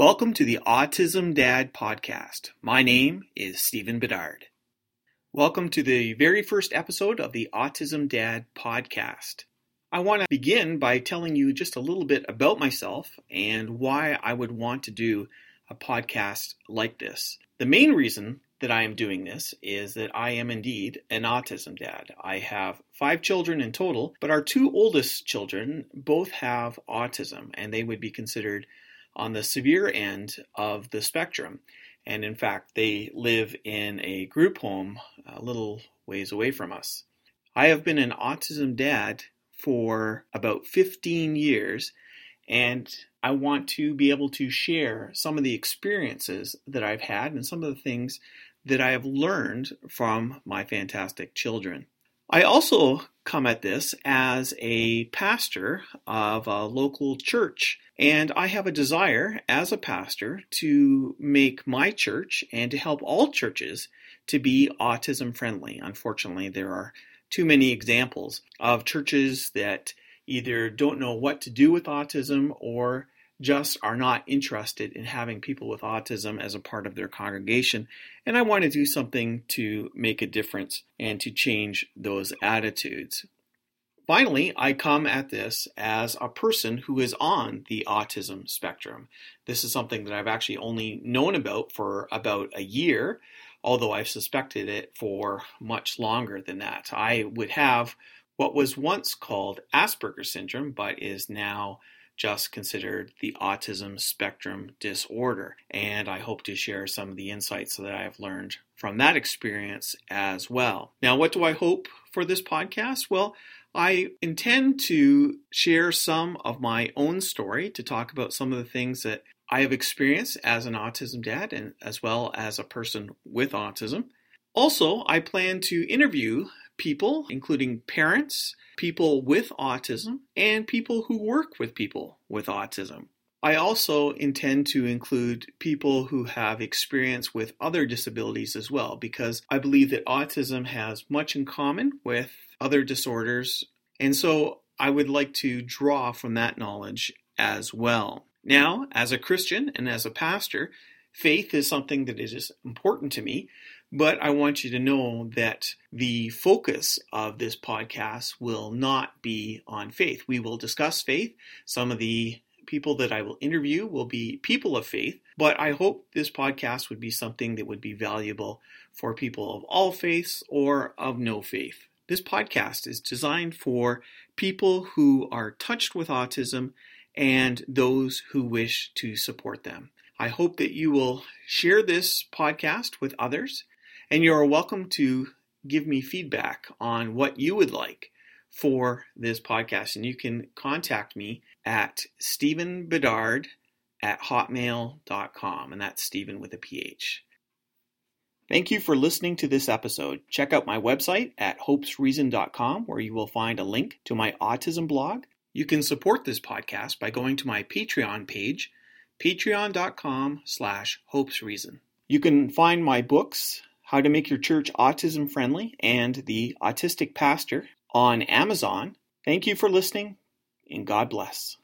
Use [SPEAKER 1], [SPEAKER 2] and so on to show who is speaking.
[SPEAKER 1] Welcome to the Autism Dad podcast. My name is Stephen Bedard. Welcome to the very first episode of the Autism Dad podcast. I want to begin by telling you just a little bit about myself and why I would want to do a podcast like this. The main reason that I am doing this is that I am indeed an autism dad. I have five children in total, but our two oldest children both have autism and they would be considered on the severe end of the spectrum. And in fact, they live in a group home a little ways away from us. I have been an autism dad for about 15 years, and I want to be able to share some of the experiences that I've had and some of the things that I have learned from my fantastic children. I also come at this as a pastor of a local church, and I have a desire as a pastor to make my church and to help all churches to be autism friendly. Unfortunately, there are too many examples of churches that either don't know what to do with autism or just are not interested in having people with autism as a part of their congregation. And I want to do something to make a difference and to change those attitudes. Finally, I come at this as a person who is on the autism spectrum. This is something that I've actually only known about for about a year, although I've suspected it for much longer than that. I would have what was once called Asperger's syndrome, but is now just considered the autism spectrum disorder. And I hope to share some of the insights that I have learned from that experience as well. Now, what do I hope for this podcast? Well, I intend to share some of my own story to talk about some of the things that I have experienced as an autism dad and as well as a person with autism. Also, I plan to interview people, including parents, people with autism, mm-hmm. and people who work with people with autism. I also intend to include people who have experience with other disabilities as well, because I believe that autism has much in common with other disorders, and so I would like to draw from that knowledge as well. Now, as a Christian and as a pastor, faith is something that is important to me, but I want you to know that the focus of this podcast will not be on faith. We will discuss faith. Some of the people that I will interview will be people of faith, but I hope this podcast would be something that would be valuable for people of all faiths or of no faith. This podcast is designed for people who are touched with autism and those who wish to support them. I hope that you will share this podcast with others and you are welcome to give me feedback on what you would like for this podcast. And you can contact me at Stephen Bedard at hotmail.com. And that's Stephen with a PH. Thank you for listening to this episode. Check out my website at hopesreason.com where you will find a link to my autism blog. You can support this podcast by going to my Patreon page, patreon.com slash hopesreason. You can find my books, how to Make Your Church Autism Friendly, and The Autistic Pastor on Amazon. Thank you for listening, and God bless.